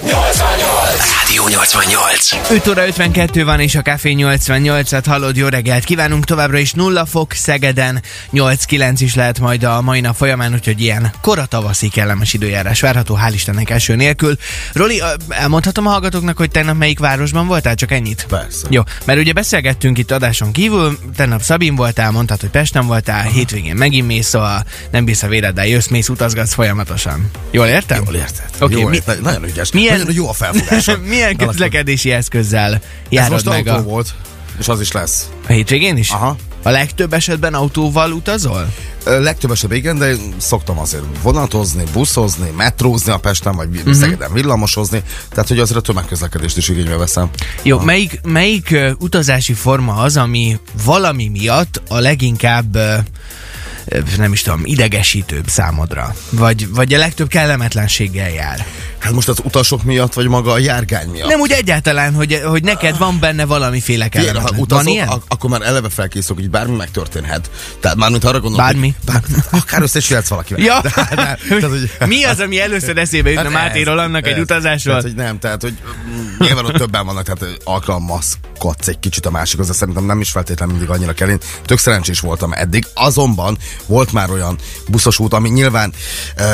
Yo extraño Rádió 88. 5 óra 52 van és a Café 88-at hallod, jó reggelt kívánunk továbbra is 0 fok Szegeden, 8-9 is lehet majd a mai nap folyamán, úgyhogy ilyen kora tavaszi kellemes időjárás várható, hál' Istennek eső nélkül. Roli, elmondhatom a hallgatóknak, hogy tegnap melyik városban voltál, csak ennyit? Persze. Jó, mert ugye beszélgettünk itt adáson kívül, tegnap Szabin voltál, mondtad, hogy Pesten voltál, hétvégén megint mész, szóval nem bízsz a véreddel, jössz, mész, utazgatsz folyamatosan. Jól értem? Jól érted. Oké, Jól mi- érted. Nagyon ügyes. milyen- Nagyon jó a felfogás. Milyen közlekedési eszközzel Ez járod most meg autó a, volt, és az is lesz. a hétvégén is? Aha. A legtöbb esetben autóval utazol? Legtöbb esetben igen, de én szoktam azért vonatozni, buszozni, metrózni a Pesten, vagy uh-huh. Szegeden villamosozni, tehát hogy azért a tömegközlekedést is igénybe veszem. Jó, melyik, melyik ö, utazási forma az, ami valami miatt a leginkább ö, nem is tudom, idegesítőbb számodra? Vagy, vagy a legtöbb kellemetlenséggel jár? Hát most az utasok miatt, vagy maga a járgány miatt? Nem úgy egyáltalán, hogy, hogy neked van benne valamiféle Figyelj, ha kellemetlen. Van utazok, ilyen? ak- akkor már eleve felkészülök, hogy bármi megtörténhet. Tehát mármint arra gondolok, Bármi? Hogy, bár, akár összesülhetsz valakivel. Ja, De, de, tehát, hogy, mi az, ami először eszébe jutna Hát Mátéról ez, annak egy ez. utazásról? Tehát, hogy nem, tehát, hogy nyilván ott többen vannak, tehát alkalmazkodsz egy kicsit a másikhoz, de szerintem nem is feltétlenül mindig annyira kell. Én tök szerencsés voltam eddig, azonban volt már olyan buszos út, ami nyilván uh,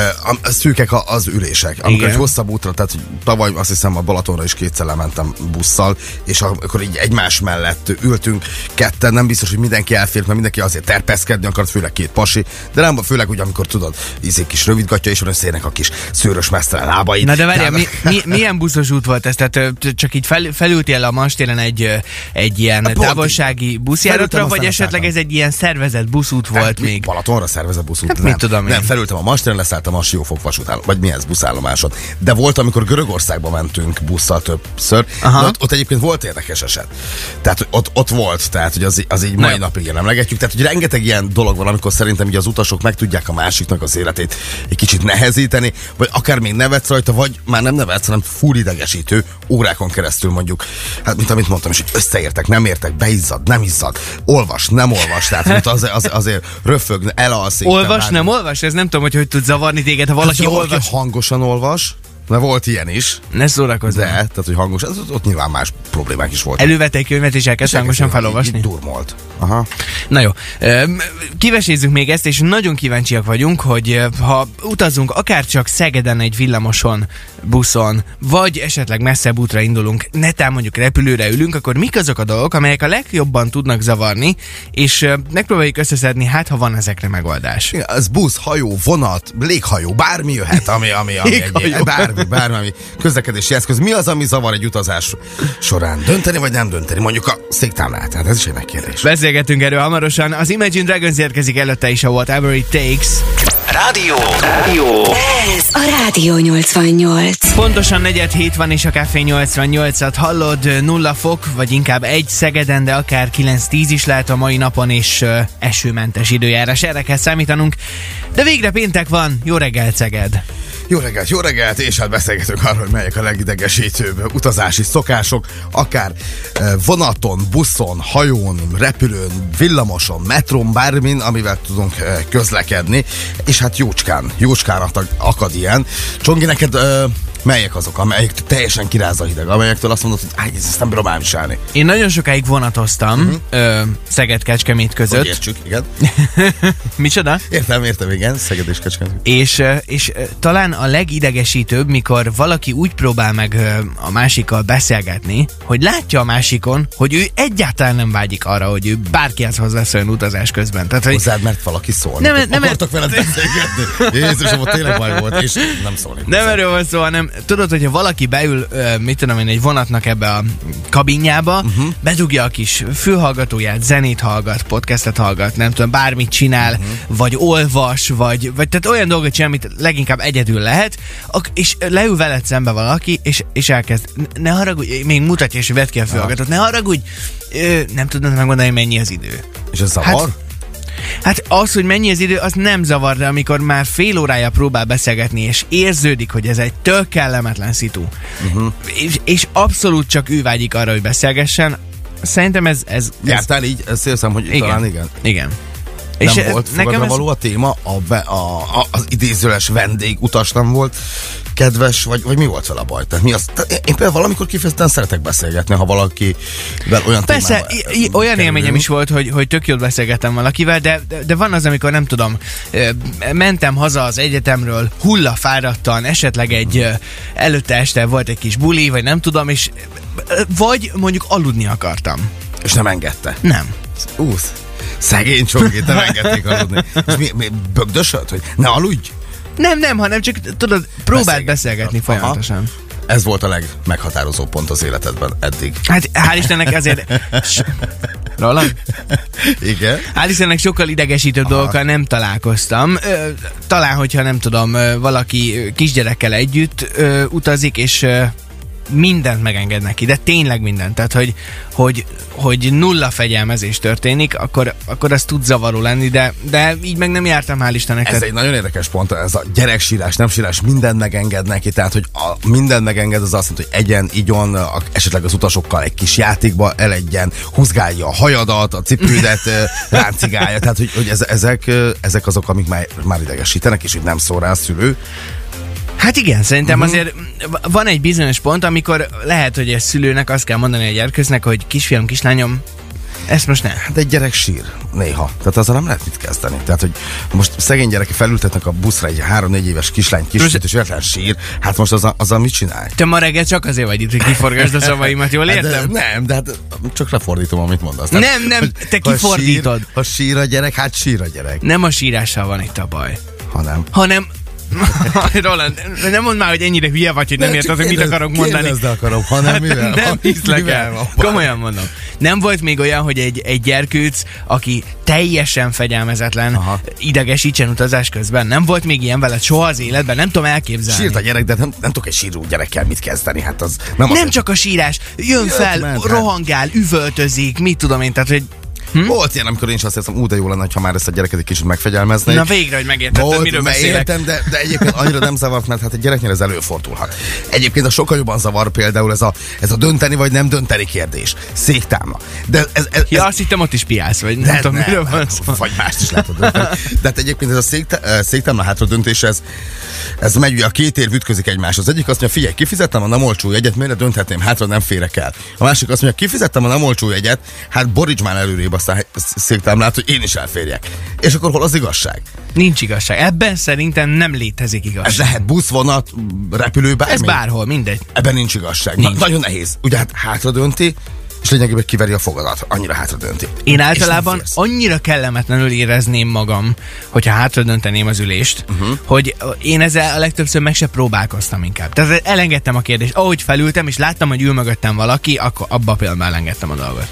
szűkek a- az ülések. Amikor Igen. egy hosszabb útra, tehát hogy tavaly azt hiszem a Balatonra is kétszer lementem busszal, és akkor így egymás mellett ültünk ketten, nem biztos, hogy mindenki elfért, mert mindenki azért terpeszkedni akart, főleg két pasi, de nem, főleg úgy, amikor tudod, izé kis rövidgatja, és van összeérnek a kis szőrös mesztelen lábai. Na de várjál, mi, mi, milyen buszos út volt ez? Tehát csak így fel, felültél a Mastéren egy, egy ilyen pont így. távolsági buszjáratra, vagy esetleg ez egy ilyen szervezett buszút volt Hát, még? Balatonra szervezett buszút. Hát nem, mit tudom én. Nem, felültem a Masteren, leszálltam a Siófok vasútállom, vagy mi ez buszállomáson. De volt, amikor Görögországba mentünk busszal többször, Aha. de ott, ott, egyébként volt érdekes eset. Tehát ott, ott volt, tehát hogy az, az így mai jó. napig emlegetjük. Tehát hogy rengeteg ilyen dolog van, amikor szerintem így az utasok meg tudják a másiknak az életét egy kicsit nehezíteni, vagy akár még nevetsz rajta, vagy már nem nevetsz, hanem full idegesítő órákon keresztül mondjuk. Hát, mint amit mondtam, és hogy összeértek, nem értek, beizzad, nem izzad, olvas, nem olvas, tehát mint az, az, azért röfög, elalszik. Olvas, nem olvas? Ez nem tudom, hogy hogy tud zavarni téged, ha valaki Hát, olvas. hangosan olvas, mert volt ilyen is, Ne szórakozz de, tehát, hogy hangos, az, ott nyilván más problémák is voltak. Elővette egy könyvet és elkezd hangosan felolvasni? Durmolt. Aha. Na jó, kivesézzük még ezt, és nagyon kíváncsiak vagyunk, hogy ha utazunk akár csak Szegeden egy villamoson, buszon, vagy esetleg messzebb útra indulunk, netán mondjuk repülőre ülünk, akkor mik azok a dolgok, amelyek a legjobban tudnak zavarni, és megpróbáljuk összeszedni, hát ha van ezekre megoldás. Igen, Ez busz, hajó, vonat, léghajó, bármi jöhet, ami, ami, ami egy, bármi, bármi, ami közlekedési eszköz. Mi az, ami zavar egy utazás során? Dönteni vagy nem dönteni? Mondjuk a széktámlát, hát ez is egy megkérdés. Beszélgetünk erről hamarosan. Az Imagine Dragons érkezik előtte is a Whatever It Takes. Rádió. Rádió. Ez a Rádió 88. Pontosan negyed hét van, és a Café 88-at hallod, nulla fok, vagy inkább egy Szegeden, de akár 9-10 is lehet a mai napon, és ö, esőmentes időjárás. Erre kell számítanunk. De végre péntek van, jó reggel Szeged! Jó reggelt, jó reggelt, és hát beszélgetünk arról, hogy melyek a legidegesítőbb utazási szokások, akár eh, vonaton, buszon, hajón, repülőn, villamoson, metrón, bármin, amivel tudunk eh, közlekedni, és hát jócskán, jócskán akad, ilyen. Csongi, neked eh, melyek azok, amelyek teljesen kiráz a hideg, amelyektől azt mondod, hogy áj, ez ezt nem bírom elviselni. Én nagyon sokáig vonatoztam uh-huh. ö, Szeged-Kecskemét Hogy között. értsük, igen. Micsoda? Értem, értem, igen, Szeged és Kecskemét. És, és talán a legidegesítőbb, mikor valaki úgy próbál meg a másikkal beszélgetni, hogy látja a másikon, hogy ő egyáltalán nem vágyik arra, hogy ő bárkihez hozzászóljon utazás közben. Tehát, hogy Hozzád, mert valaki szól. Nem, Nem, nem- Akartak veled beszélgetni. Jézusom, ott tényleg baj volt, és nem szólni. nem erről van szó, hanem tudod, hogyha valaki beül, mit tudom én, egy vonatnak ebbe a kabinjába, uh-huh. bedugja a kis fülhallgatóját, zenét hallgat, podcastet hallgat, nem tudom, bármit csinál, uh-huh. vagy olvas, vagy, vagy tehát olyan dolgot csinál, amit leginkább egyedül lehet, és leül veled szembe valaki, és, és elkezd, "Ne- haragudj, még mutatja, és vedd ki a fülhallgatót, ne haragudj, nem tudod megmondani, mennyi az idő. És ez zavar? Hát- Hát az, hogy mennyi az idő, az nem zavar, de amikor már fél órája próbál beszélgetni, és érződik, hogy ez egy tök kellemetlen szitu, uh-huh. és, és abszolút csak ő vágyik arra, hogy beszélgessen, szerintem ez... ez, ez Jártál így? Ezt érzem, hogy igen. talán igen. Igen. Nem ez- volt fogadra való a téma, a, a, a, az idézőles vendég utas nem volt kedves, vagy, vagy mi volt vele a baj? Tehát mi az, tehát én például valamikor kifejezetten szeretek beszélgetni, ha valakivel olyan Persze, i- i- olyan kerülünk. élményem is volt, hogy, hogy tök jól beszélgettem valakivel, de, de, de van az, amikor nem tudom, mentem haza az egyetemről, hullafáradtan, esetleg egy előtte este volt egy kis buli, vagy nem tudom, és vagy mondjuk aludni akartam. És nem engedte. Nem. Úsz. Szegény csongét, nem engedték aludni. És mi, mi bögdösöd, hogy ne aludj? Nem, nem, hanem csak tudod, próbáld Beszélgetni. beszélgetni Aha. folyamatosan. Ez volt a legmeghatározó pont az életedben eddig. Hát hál' Istennek ezért... Roland? Igen? Hál' Istennek sokkal idegesítőbb dolgokkal nem találkoztam. Ö, talán, hogyha nem tudom, valaki kisgyerekkel együtt ö, utazik, és mindent megenged neki, de tényleg mindent. Tehát, hogy, hogy, hogy nulla fegyelmezés történik, akkor, akkor az tud zavaró lenni, de, de így meg nem jártam, hál' Istennek. Ez egy nagyon érdekes pont, ez a gyereksírás, nem sírás, mindent megenged neki, tehát hogy a, mindent megenged, az azt jelenti, hogy egyen, igyon, a, esetleg az utasokkal egy kis játékba elegyen, húzgálja a hajadat, a cipődet, ráncigálja, tehát hogy, hogy ez, ezek, ezek azok, amik már, már idegesítenek, és hogy nem szól rá a szülő. Hát igen, szerintem uh-huh. azért van egy bizonyos pont, amikor lehet, hogy egy szülőnek azt kell mondani a gyerkőznek, hogy kisfiam, kislányom, ezt most ne. Hát egy gyerek sír néha. Tehát azzal nem lehet mit kezdeni. Tehát, hogy most szegény gyerek felültetnek a buszra egy három-négy éves kislány kislányt, és véletlen sír, hát most azzal, azzal mit csinálj? Te ma reggel csak azért vagy itt, hogy kiforgasd a szavaimat, jól Hát, de, értem? nem, de hát csak lefordítom, amit mondasz. Nem, nem, te ha kifordítod. Sír, ha sír a gyerek, hát sír a gyerek. Nem a sírással van itt a baj, Ha nem. hanem... Roland, nem mondd már, hogy ennyire hülye vagy, hogy nem érted, hogy mit akarok mondani. Kérdezd akarom, ha nem, mivel? Nem hiszlek el. Komolyan mondom. Nem volt még olyan, hogy egy, egy gyerkőc, aki teljesen fegyelmezetlen, Aha. Aha. idegesítsen utazás közben. Nem volt még ilyen veled soha az életben, nem tudom elképzelni. Sírt a gyerek, de nem, nem tudok egy síró gyerekkel mit kezdeni. Hát az nem, nem az, csak a sírás, jön Jött, fel, ment, rohangál, üvöltözik, mit tudom én, tehát hogy Hm? Volt ilyen, amikor én is azt hiszem, ú, de jó lenne, ha már ezt a gyereket egy kicsit megfegyelmeznék. na végre, hogy megértetted, Volt, miről beszélek. értem, de, de egyébként annyira nem zavart, mert hát egy gyereknél ez előfordulhat. Egyébként a sokkal jobban zavar például ez a, ez a dönteni vagy nem dönteni kérdés. Széktámla. De ez, ez, Ja, ez, azt hittem ott is piálsz, vagy nem, tudom, miről van szó. Vagy mást is dönteni. De hát egyébként ez a széktámla hátra döntés, ez, ez megy, ugye a két ér ütközik egymáshoz. Az egyik azt mondja, figyelj, kifizettem a nem olcsó jegyet, miért ne dönthetném, hátra nem férek el. A másik azt mondja, kifizettem a nem olcsó jegyet, hát boríts már előrébb a széktámlát, hogy én is elférjek. És akkor hol az igazság? Nincs igazság. Ebben szerintem nem létezik Ez igazság. lehet busz, vonat, repülő, bármi. Ez bárhol, mindegy. Ebben nincs igazság. Nincs. Na, nagyon nehéz. Ugye hát hátra dönti, és lényegében kiveri a fogadat. Annyira hátra dönti. Én általában annyira kellemetlenül érezném magam, hogyha hátra dönteném az ülést, uh-huh. hogy én ezzel a legtöbbször meg se próbálkoztam inkább. Tehát elengedtem a kérdést. Ahogy felültem, és láttam, hogy ül mögöttem valaki, akkor abba pillanatban elengedtem a dolgot.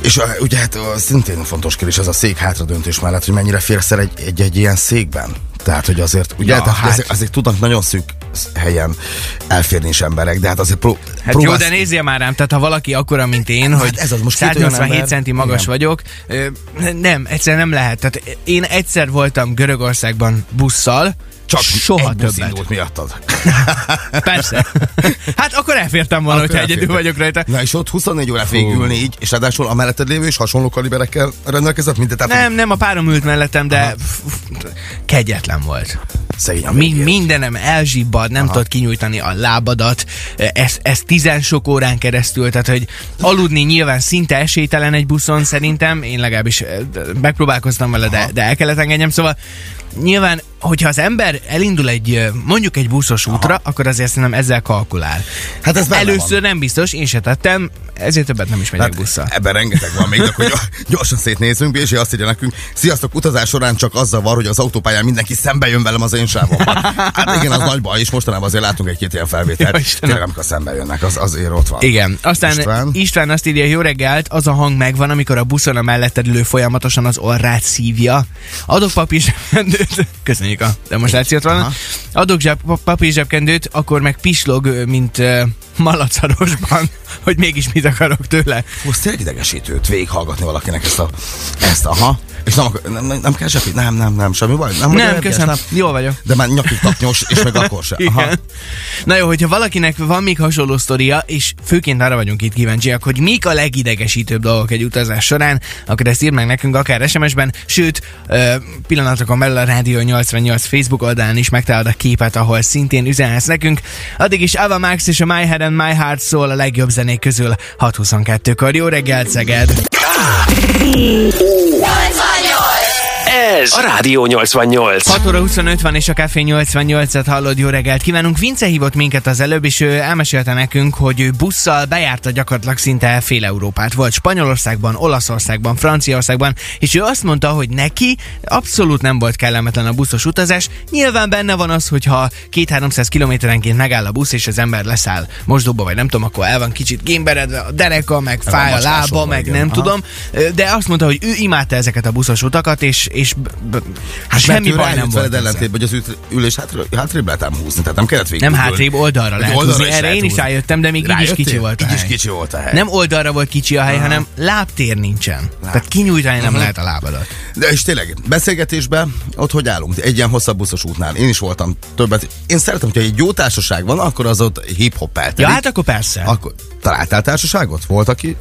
És a, ugye hát szintén fontos kérdés az a szék hátra döntés mellett, hogy mennyire férsz el egy, egy, egy ilyen székben. Tehát, hogy azért, ugye, Ja, tehát, hát. azért, azért tudnak nagyon szűk helyen elférni is emberek, de hát azért pró, Hát jó, de nézzél már rám, tehát ha valaki akkora, mint én, hogy ez az, most két olyan 187 ember- centi magas Igen. vagyok, nem, egyszerűen nem lehet. Tehát én egyszer voltam Görögországban busszal, csak soha egy többet. miattad. Persze. hát akkor elfértem volna, Akkor hogyha egyedül elfértél. vagyok rajta. Na és ott 24 órát végülni így, és ráadásul a melletted lévő és hasonló kaliberekkel rendelkezett, mint te. Nem, nem, a párom ült mellettem, de f- kegyetlen volt. Szegény a Mi, mindenem elzsibbad, nem tudod kinyújtani a lábadat, ez, ez tizen sok órán keresztül, tehát hogy aludni nyilván szinte esélytelen egy buszon szerintem, én legalábbis eh, megpróbálkoztam vele, de, de el kellett engedjem, szóval nyilván, hogyha az ember elindul egy, mondjuk egy buszos útra, akkor azért szerintem ezzel kalkulál. Hát ez Először nem biztos, én se tettem, ezért többet nem is megyek Hát busszal. ebben rengeteg van még, de gyors- gyorsan szétnézünk, és azt írja nekünk, sziasztok, utazás során csak azzal van, hogy az autópályán mindenki szembe jön velem az én sávomban. Hát igen, az nagy baj, és mostanában azért látunk egy-két ilyen felvételt. Ja. Tényleg, amikor szembe jönnek, az azért ott van. Igen, aztán István? István, azt írja, jó reggelt, az a hang megvan, amikor a buszon a melletted ülő folyamatosan az orrát szívja. Adok papír köszönjük a demonstrációt volna. Aha. Adok zseb, pa- papír zsebkendőt, akkor meg pislog, mint uh, malacarosban, hogy mégis mit akarok tőle. Hú, az tényleg idegesítőt végighallgatni valakinek ezt a... Ezt, aha. És nem, nem, nem, nem kell zsepi? Nem, nem, nem, semmi baj. Nem, Nem, köszönöm. Jól vagyok. De már nyakig taknyos, és meg akkor se. Aha. Na jó, hogyha valakinek van még hasonló sztoria, és főként arra vagyunk itt kíváncsiak, hogy mik a legidegesítőbb dolgok egy utazás során, akkor ezt írd meg nekünk akár SMS-ben, sőt, pillanatokon belül a Rádió 88 Facebook oldalán is megtalálod a képet, ahol szintén üzenhetsz nekünk. Addig is Ava Max és a My Head and My Heart szól a legjobb zenék közül 6.22-kor. Jó reggelt, Szeged! Ez a Rádió 88. 6 óra 25 van, és a Café 88-et hallod, jó reggelt kívánunk. Vince hívott minket az előbb, és ő elmesélte nekünk, hogy ő busszal bejárta gyakorlatilag szinte fél Európát. Volt Spanyolországban, Olaszországban, Franciaországban, és ő azt mondta, hogy neki abszolút nem volt kellemetlen a buszos utazás. Nyilván benne van az, hogyha 2-300 kilométerenként megáll a busz, és az ember leszáll mosdóba, vagy nem tudom, akkor el van kicsit gémberedve a dereka, meg fáj a lába, meg igen. nem Aha. tudom. De azt mondta, hogy ő imádta ezeket a buszos utakat, és, és Hát semmi baj nem volt. ellentétben, hogy az ülés hátrébb, hátrébb lehet ám húzni, tehát nem kellett végig. Nem hátrébb, oldalra lehet oldalra húzni. Erre én is rájöttem, de még így is Rájöttél? kicsi volt a Így is hely. kicsi volt a hely. Nem oldalra volt kicsi a hely, hanem lábtér nincsen. Tehát kinyújtani nem lehet a lábadat. De és tényleg, beszélgetésben ott hogy állunk? Egy ilyen hosszabb buszos útnál. Én is voltam többet. Én szeretem, hogyha egy jó társaság van, akkor az ott hip-hop eltelik. Ja, hát akkor persze. Akkor találtál társaságot? Volt, aki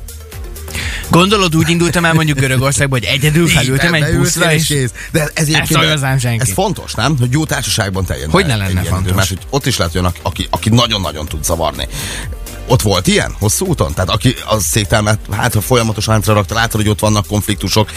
Gondolod, úgy indultam el mondjuk Görögországba, hogy egyedül felültem egy buszra, és kész. De ez, ez, ez fontos, nem? Hogy jó társaságban teljen. Hogy ne lenne ilyen idő, fontos? Mert hogy ott is lehet olyan, aki, aki nagyon-nagyon tud zavarni. Ott volt ilyen hosszú úton? Tehát aki a széktelmet, hát ha folyamatosan hátra rakta, látod, hogy ott vannak konfliktusok,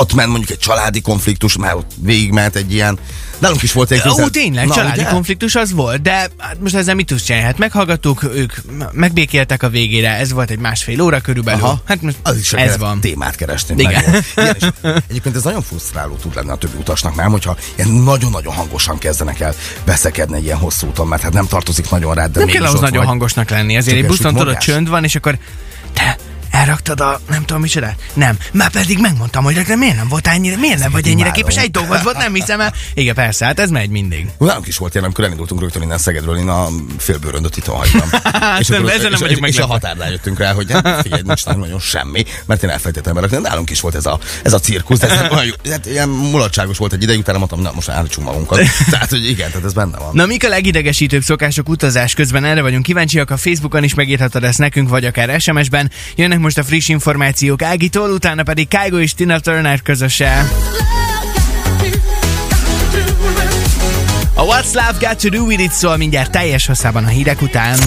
ott ment mondjuk egy családi konfliktus, mert ott végigment egy ilyen. Nálunk is volt egy Ó, tényleg, Na, családi ugye? konfliktus az volt, de hát most ezzel mit tudsz csinálni? Hát meghallgattuk, ők megbékéltek a végére, ez volt egy másfél óra körülbelül. Aha. Hát most az is ez van. témát keresni. Igen. Meg, és egyébként ez nagyon frusztráló tud lenni a többi utasnak, nem? Hogyha ilyen nagyon-nagyon hangosan kezdenek el veszekedni egy ilyen hosszú úton, mert hát nem tartozik nagyon rád, de Nem kell ahhoz nagyon vagy. hangosnak lenni, ezért egy buszon tudod, csönd van, és akkor te elraktad a nem tudom micsoda? Nem. Már pedig megmondtam, hogy de miért nem volt ennyire, miért nem vagy ennyire képes? Egy dolgot volt, nem hiszem el. Igen, persze, hát ez megy mindig. Nálunk is volt ilyen, amikor elindultunk rögtön innen Szegedről, én a félbőröndöt itt hagytam. nem, ezzel nem és, vagyok és, és a határnál jöttünk rá, hogy hát, figyelj, nálam nagyon semmi, mert én elfelejtettem berakni. Nálunk is volt ez a, ez a cirkusz, de ez olyan hát ilyen mulatságos volt egy ideig, utána mondtam, na most állítsunk magunkat. Tehát, hogy igen, tehát ez benne van. Na, mik a legidegesítőbb szokások utazás közben? Erre vagyunk kíváncsiak. A Facebookon is megírhatod ezt nekünk, vagy akár SMS-ben. Jönnek most a friss információk Ágitól, utána pedig Kygo és Tina Turner közöse. A What's Love Got To Do With It szól mindjárt teljes hosszában a hírek után.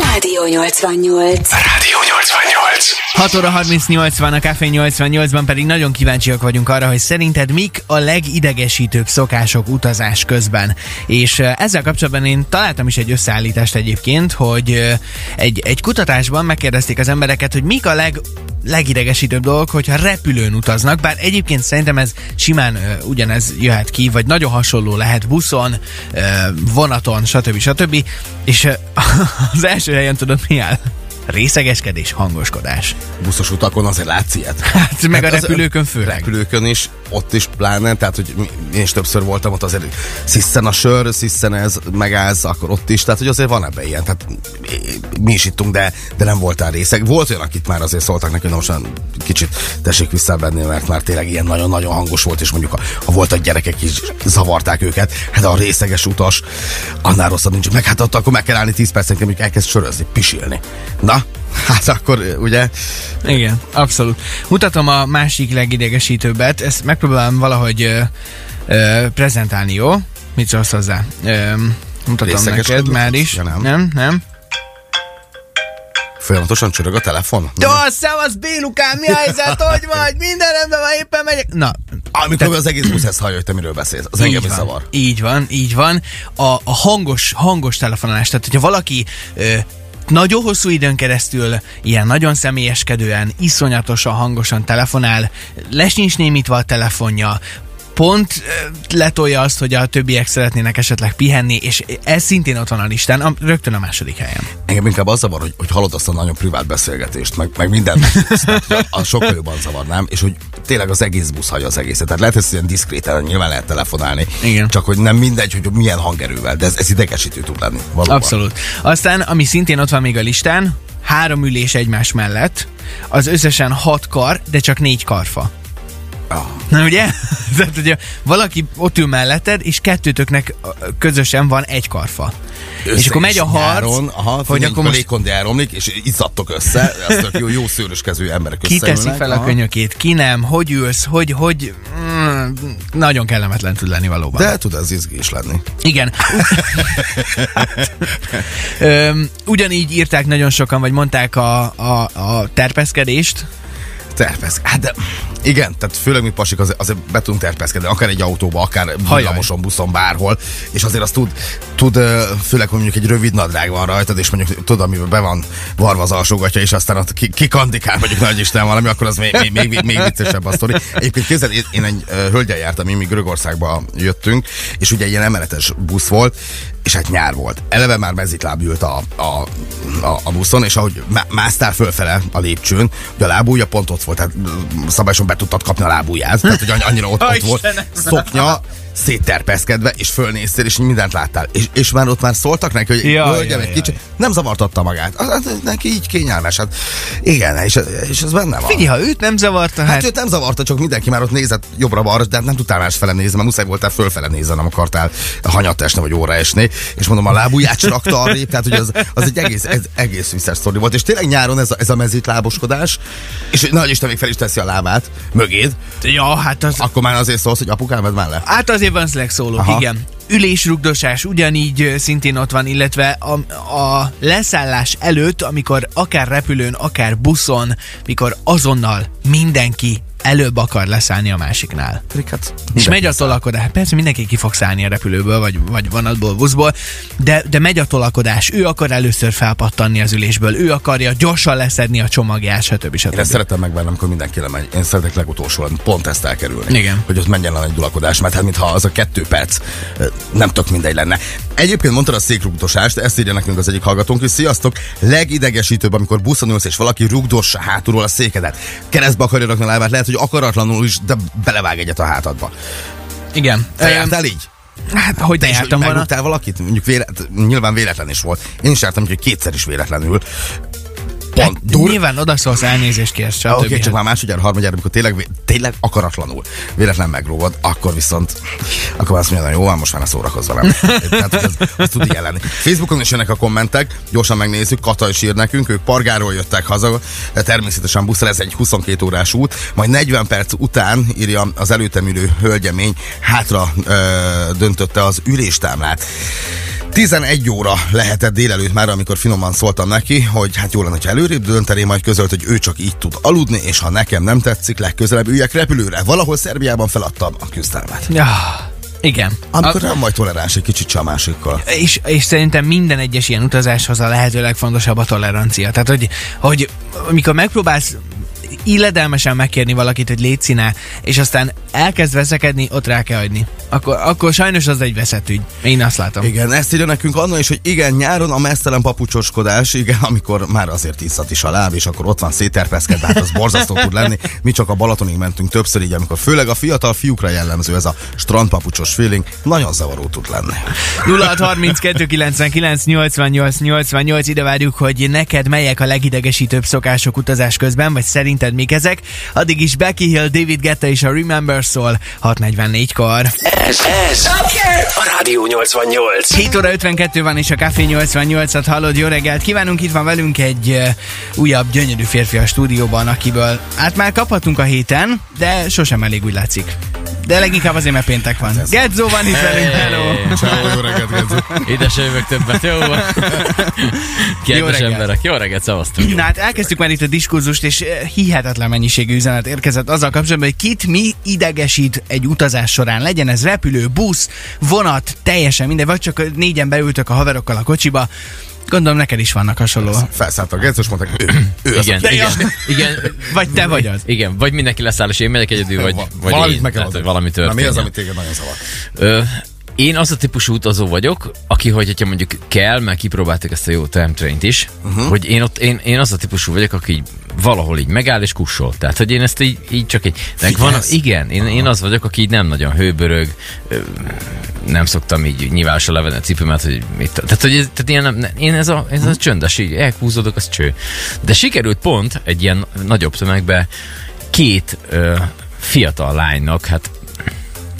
Rádió 88. Rádió 88. 6 óra 38 van a Café 88-ban, pedig nagyon kíváncsiak vagyunk arra, hogy szerinted mik a legidegesítőbb szokások utazás közben. És ezzel kapcsolatban én találtam is egy összeállítást egyébként, hogy egy, egy kutatásban megkérdezték az embereket, hogy mik a leg legidegesítőbb dolgok, hogyha repülőn utaznak, bár egyébként szerintem ez simán ö, ugyanez jöhet ki, vagy nagyon hasonló lehet buszon, ö, vonaton, stb. stb. És ö, az első helyen tudod mi áll? Részegeskedés, hangoskodás. buszos utakon azért látsz ilyet. Hát meg a az- repülőkön főleg. Repülőkön is, ott is pláne, tehát hogy én is többször voltam ott azért sziszen a sör, sziszen ez, megállsz, akkor ott is, tehát hogy azért van ebben ilyen, tehát mi is ittunk, de, de nem voltál részeg. Volt olyan, akit már azért szóltak neki, hogy most kicsit tessék visszabenni, mert már tényleg ilyen nagyon-nagyon hangos volt, és mondjuk ha, ha voltak gyerekek is zavarták őket, hát a részeges utas, annál rosszabb nincs. Meg hát ott akkor meg kell állni 10 percet, amikor elkezd sörözni, pisilni. Na, hát akkor ugye Igen, abszolút. Mutatom a másik legidegesítőbbet, ezt megpróbálom valahogy ö, ö, prezentálni, jó? Mit szólsz hozzá? Ö, mutatom neked már is. Ja, nem. nem, nem. folyamatosan csörög a telefon. Jó, szevasz Bélukám, mi a helyzet, hogy vagy? Minden rendben van, éppen megyek. Na, Amikor az egész busz ezt hallja, hogy te miről beszélsz. Az engem is zavar. így van, így van. A, a hangos, hangos telefonálás, tehát hogyha valaki ö, nagyon hosszú időn keresztül ilyen nagyon személyeskedően, iszonyatosan hangosan telefonál, lesincs némítva a telefonja, pont letolja azt, hogy a többiek szeretnének esetleg pihenni, és ez szintén ott van a listán, a, rögtön a második helyen. Engem inkább az zavar, hogy, hogy hallod azt a nagyon privát beszélgetést, meg, meg minden. a sokkal jobban zavarnám, és hogy tényleg az egész busz hagyja az egészet. Tehát lehet ezt ilyen diszkréten, nyilván lehet telefonálni. Igen. Csak hogy nem mindegy, hogy milyen hangerővel, de ez, ez idegesítő tud lenni. Valóban. Abszolút. Aztán, ami szintén ott van még a listán, három ülés egymás mellett, az összesen hat kar, de csak négy karfa. Na ugye? Tehát, hogy valaki ott ül melletted, és kettőtöknek közösen van egy karfa. és akkor megy a harc, Nyáron, aha, hogy akkor a most légkondi elromlik, és izzadtok össze, ez tök jó, jó szőröskező emberek ki teszi fel a aha. könyökét, ki nem, hogy ülsz, hogy, hogy... Mm, nagyon kellemetlen tud lenni valóban. De tud ez izgi is lenni. Igen. Öm, ugyanígy írták nagyon sokan, vagy mondták a, a, a terpeszkedést. Terpesz. Hát de igen, tehát főleg mi pasik azért, azért be tudunk terpeszkedni, akár egy autóba, akár villamoson, buszon, bárhol, és azért azt tud, tud főleg, hogy mondjuk egy rövid nadrág van rajtad, és mondjuk tudod, amiben be van varva az alsógatja, és aztán ott ki- kikandikál, mondjuk nagy Isten valami, akkor az még, még, még, még viccesebb a sztori. Egyébként képzeld, én- egy hölgyel jártam, mi, Görögországba jöttünk, és ugye ilyen emeletes busz volt, és hát nyár volt. Eleve már mezitláb ült a, a, a, a buszon, és ahogy má- másztál fölfele a lépcsőn, ugye a lábúja pont ott volt, tehát szabályosan be tudtad kapni a lábúját, tehát hogy annyi- annyira ott, ott volt. Szoknya, szétterpeszkedve, és fölnéztél, és mindent láttál. És, és már ott már szóltak neki, hogy Jaj, hölgyem, jaj, egy kicsit, nem zavartatta magát. Az, az, neki így kényelmes. Hát igen, és, és ez benne van. Figyelj, ha őt nem zavarta, hát, Hát őt nem zavarta, csak mindenki már ott nézett jobbra-balra, de hát nem tudtál más fele nézni, mert muszáj voltál fölfele nézni, nem akartál hanyat esni, vagy óra esni. És mondom, a lábujját se rakta arrébb, tehát hogy az, az egy egész, ez, egész visszás sztori volt. És tényleg nyáron ez a, ez a mezítláboskodás, és nagy Isten még fel is teszi a lábát mögéd, ja, hát az, akkor már azért szólsz, hogy apukám, vedd már le. Hát azért van szóló, Aha. igen. Ülésrugdosás ugyanígy szintén ott van, illetve a, a leszállás előtt, amikor akár repülőn, akár buszon, mikor azonnal mindenki előbb akar leszállni a másiknál. Hát, És megy a tolakodás. Hát Persze mindenki ki fog szállni a repülőből, vagy, vagy vonatból, buszból, de, de megy a tolakodás. Ő akar először felpattanni az ülésből, ő akarja gyorsan leszedni a csomagját, stb. Én stb. ezt szeretem megvenni, amikor mindenki lemegy. Én szeretek legutolsó lenni, pont ezt elkerülni. Igen. Hogy ott menjen le egy dulakodás, mert hát mintha az a kettő perc nem tök mindegy lenne. Egyébként mondtad a székrugdosást, ezt írja nekünk az egyik hallgatónk, hogy sziasztok, legidegesítőbb, amikor buszon ülsz, és valaki rugdossa hátulról a székedet. Keresztbe akarja rakni a lábát, lehet, hogy akaratlanul is, de belevág egyet a hátadba. Igen. Te jártál így? Hát, hogy ne jártam volna. valakit? Mondjuk vélet, nyilván véletlen is volt. Én is jártam, hogy kétszer is véletlenül. Pont. Hát, dur, nyilván odaszólsz, elnézést kérsz, stb. Oké, okay, csak már másodjára, harmadjára, amikor tényleg, tényleg akaratlanul véletlen megróvad, akkor viszont akkor azt mondja, jó, van, most már ne szórakozz velem. Tehát, hogy ez, ez tud ilyen lenni. Facebookon is jönnek a kommentek, gyorsan megnézzük, Kata is ír nekünk, ők Pargáról jöttek haza, de természetesen buszra, ez egy 22 órás út, majd 40 perc után írja az előttem ülő hölgyemény, hátra ö, döntötte az üléstámlát. 11 óra lehetett délelőtt már, amikor finoman szóltam neki, hogy hát jó lenne, ha előrébb döntené, majd közölt, hogy ő csak így tud aludni, és ha nekem nem tetszik, legközelebb üljek repülőre. Valahol Szerbiában feladtam a küzdelmet. Ja, igen. Amikor nem vagy toleráns egy kicsit a másikkal. És, és szerintem minden egyes ilyen utazáshoz a lehető legfontosabb a tolerancia. Tehát, hogy, hogy amikor megpróbálsz illedelmesen megkérni valakit, hogy légy színe, és aztán elkezd veszekedni, ott rá kell adni. Akkor, akkor sajnos az egy veszett ügy. Én azt látom. Igen, ezt írja nekünk Anna is, hogy igen, nyáron a mesztelen papucsoskodás, igen, amikor már azért iszat is a láb, és akkor ott van széterpeszkedve, hát az borzasztó tud lenni. Mi csak a Balatonig mentünk többször így, amikor főleg a fiatal fiúkra jellemző ez a strandpapucsos feeling, nagyon zavaró tud lenni. 0632 99 88 88 ide várjuk, hogy neked melyek a legidegesítőbb szokások utazás közben, vagy szerinted mik ezek. Addig is Becky Hill, David Guetta és a Remember szól 644-kor. Ez, ez a Rádió 88. 7 óra 52 van, és a Café 88-at hallod. Jó reggelt kívánunk! Itt van velünk egy uh, újabb gyönyörű férfi a stúdióban, akiből hát már kaphatunk a héten, de sosem elég úgy látszik. De leginkább azért, mert péntek van. Gedzo van itt velünk, hello! Ciao, jó reggelt, Genzo. Ide se jövök többet, jó? van? Kedves reggelt. emberek, jó reggelt, szavaztunk. Na hát elkezdtük már itt a diskurzust, és eh, hihetetlen mennyiségű üzenet érkezett azzal kapcsolatban, hogy kit mi idegesít egy utazás során. Legyen ez repülő, busz, vonat, teljesen minden, vagy csak négyen beültök a haverokkal a kocsiba. Gondolom neked is vannak hasonló. Felszállt a Genzo, és mondták, ő, ő az, Igen, aki- igen, igen, Vagy te vagy az. igen, vagy mindenki leszáll, és én megyek egyedül, vagy, Va- vagy valamit én. meg kell Tehát, valami Na, mi az, amit téged nagyon zavar? Ö, én az a típusú utazó vagyok, aki, hogy hogyha mondjuk kell, mert kipróbáltuk ezt a jó time train-t is, uh-huh. hogy én ott, én, én az a típusú vagyok, aki valahol így megáll és kussol. Tehát, hogy én ezt így, így csak egy... Meg van, igen, én, én az vagyok, aki így nem nagyon hőbörög, nem szoktam így nyilvánosan levenni a cipőmet, hogy mit, tehát, hogy ez, tehát ilyen, nem- én ez a, ez a csöndes, így elhúzódok, az cső. De sikerült pont egy ilyen nagyobb tömegbe két ö, fiatal lánynak, hát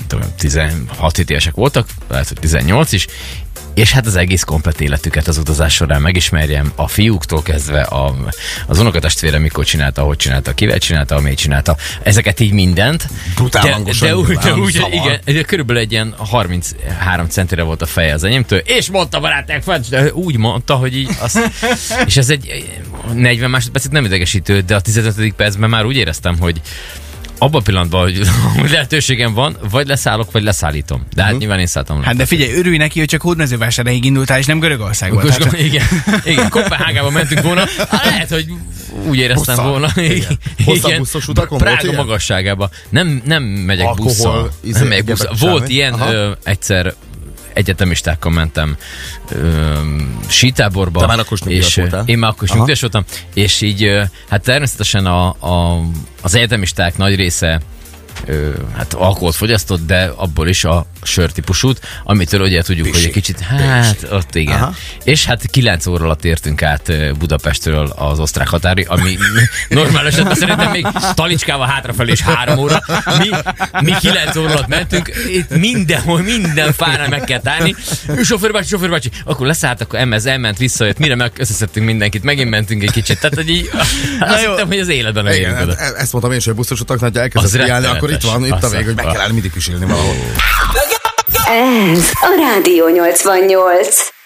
tudom, 16 évesek voltak, lehet, hogy 18 is, és hát az egész komplet életüket az utazás során megismerjem, a fiúktól kezdve a, az unokatestvére mikor csinálta, ahogy csinálta, kivel csinálta, amely csinálta, ezeket így mindent. Brutál de, de, úgy, de úgy, igen, de körülbelül egy ilyen 33 centire volt a feje az enyémtől, és mondta barátok, de úgy mondta, hogy így azt, és ez egy 40 másodpercet nem idegesítő, de a 15. percben már úgy éreztem, hogy abban a pillanatban, hogy hogy lehetőségem van, vagy leszállok, vagy leszállítom. De hát nyilván én szálltam. Hát de figyelj, örülj neki, hogy csak hódmezővásárhelyig indultál, és nem Görögországból. Most, Tehát, igen, igen, Kopenhágába mentünk volna. Hát lehet, hogy úgy éreztem Busszal. volna. Igen. Hosszabb buszos utakon volt Prága ilyen? magasságába. Nem, nem megyek Alkohol, busszal. izé, Nem megyek busszal. Volt ilyen ö, egyszer egyetemistákkal mentem ö, sítáborba. Te már akkor és, voltál? Én már akkor nyugdíjas voltam, és így hát természetesen a, a, az egyetemisták nagy része ö, hát alkoholt fogyasztott, de abból is a sörtípusút, amitől ugye tudjuk, hogy egy kicsit, hát ott igen. Aha. És hát 9 óra alatt értünk át Budapestről az osztrák határi, ami normál esetben szerintem még talicskával hátrafelé is 3 óra. Mi, mi 9 óra alatt mentünk, itt mindenhol, minden fánál meg kell állni. Sofőrbácsi, sofőrbácsi, akkor leszállt, akkor emez, elment, visszajött, mire meg összeszedtünk mindenkit, megint mentünk egy kicsit. Tehát, hogy így, azt jó. hittem, hogy az életben nem Igen, érünk oda. hát e- ezt mondtam én is, hogy buszos utaknál, hogy elkezdett kiállni, akkor itt van, itt a vég, hogy meg kell állni mindig pisilni valahol. Ez a Rádió 88.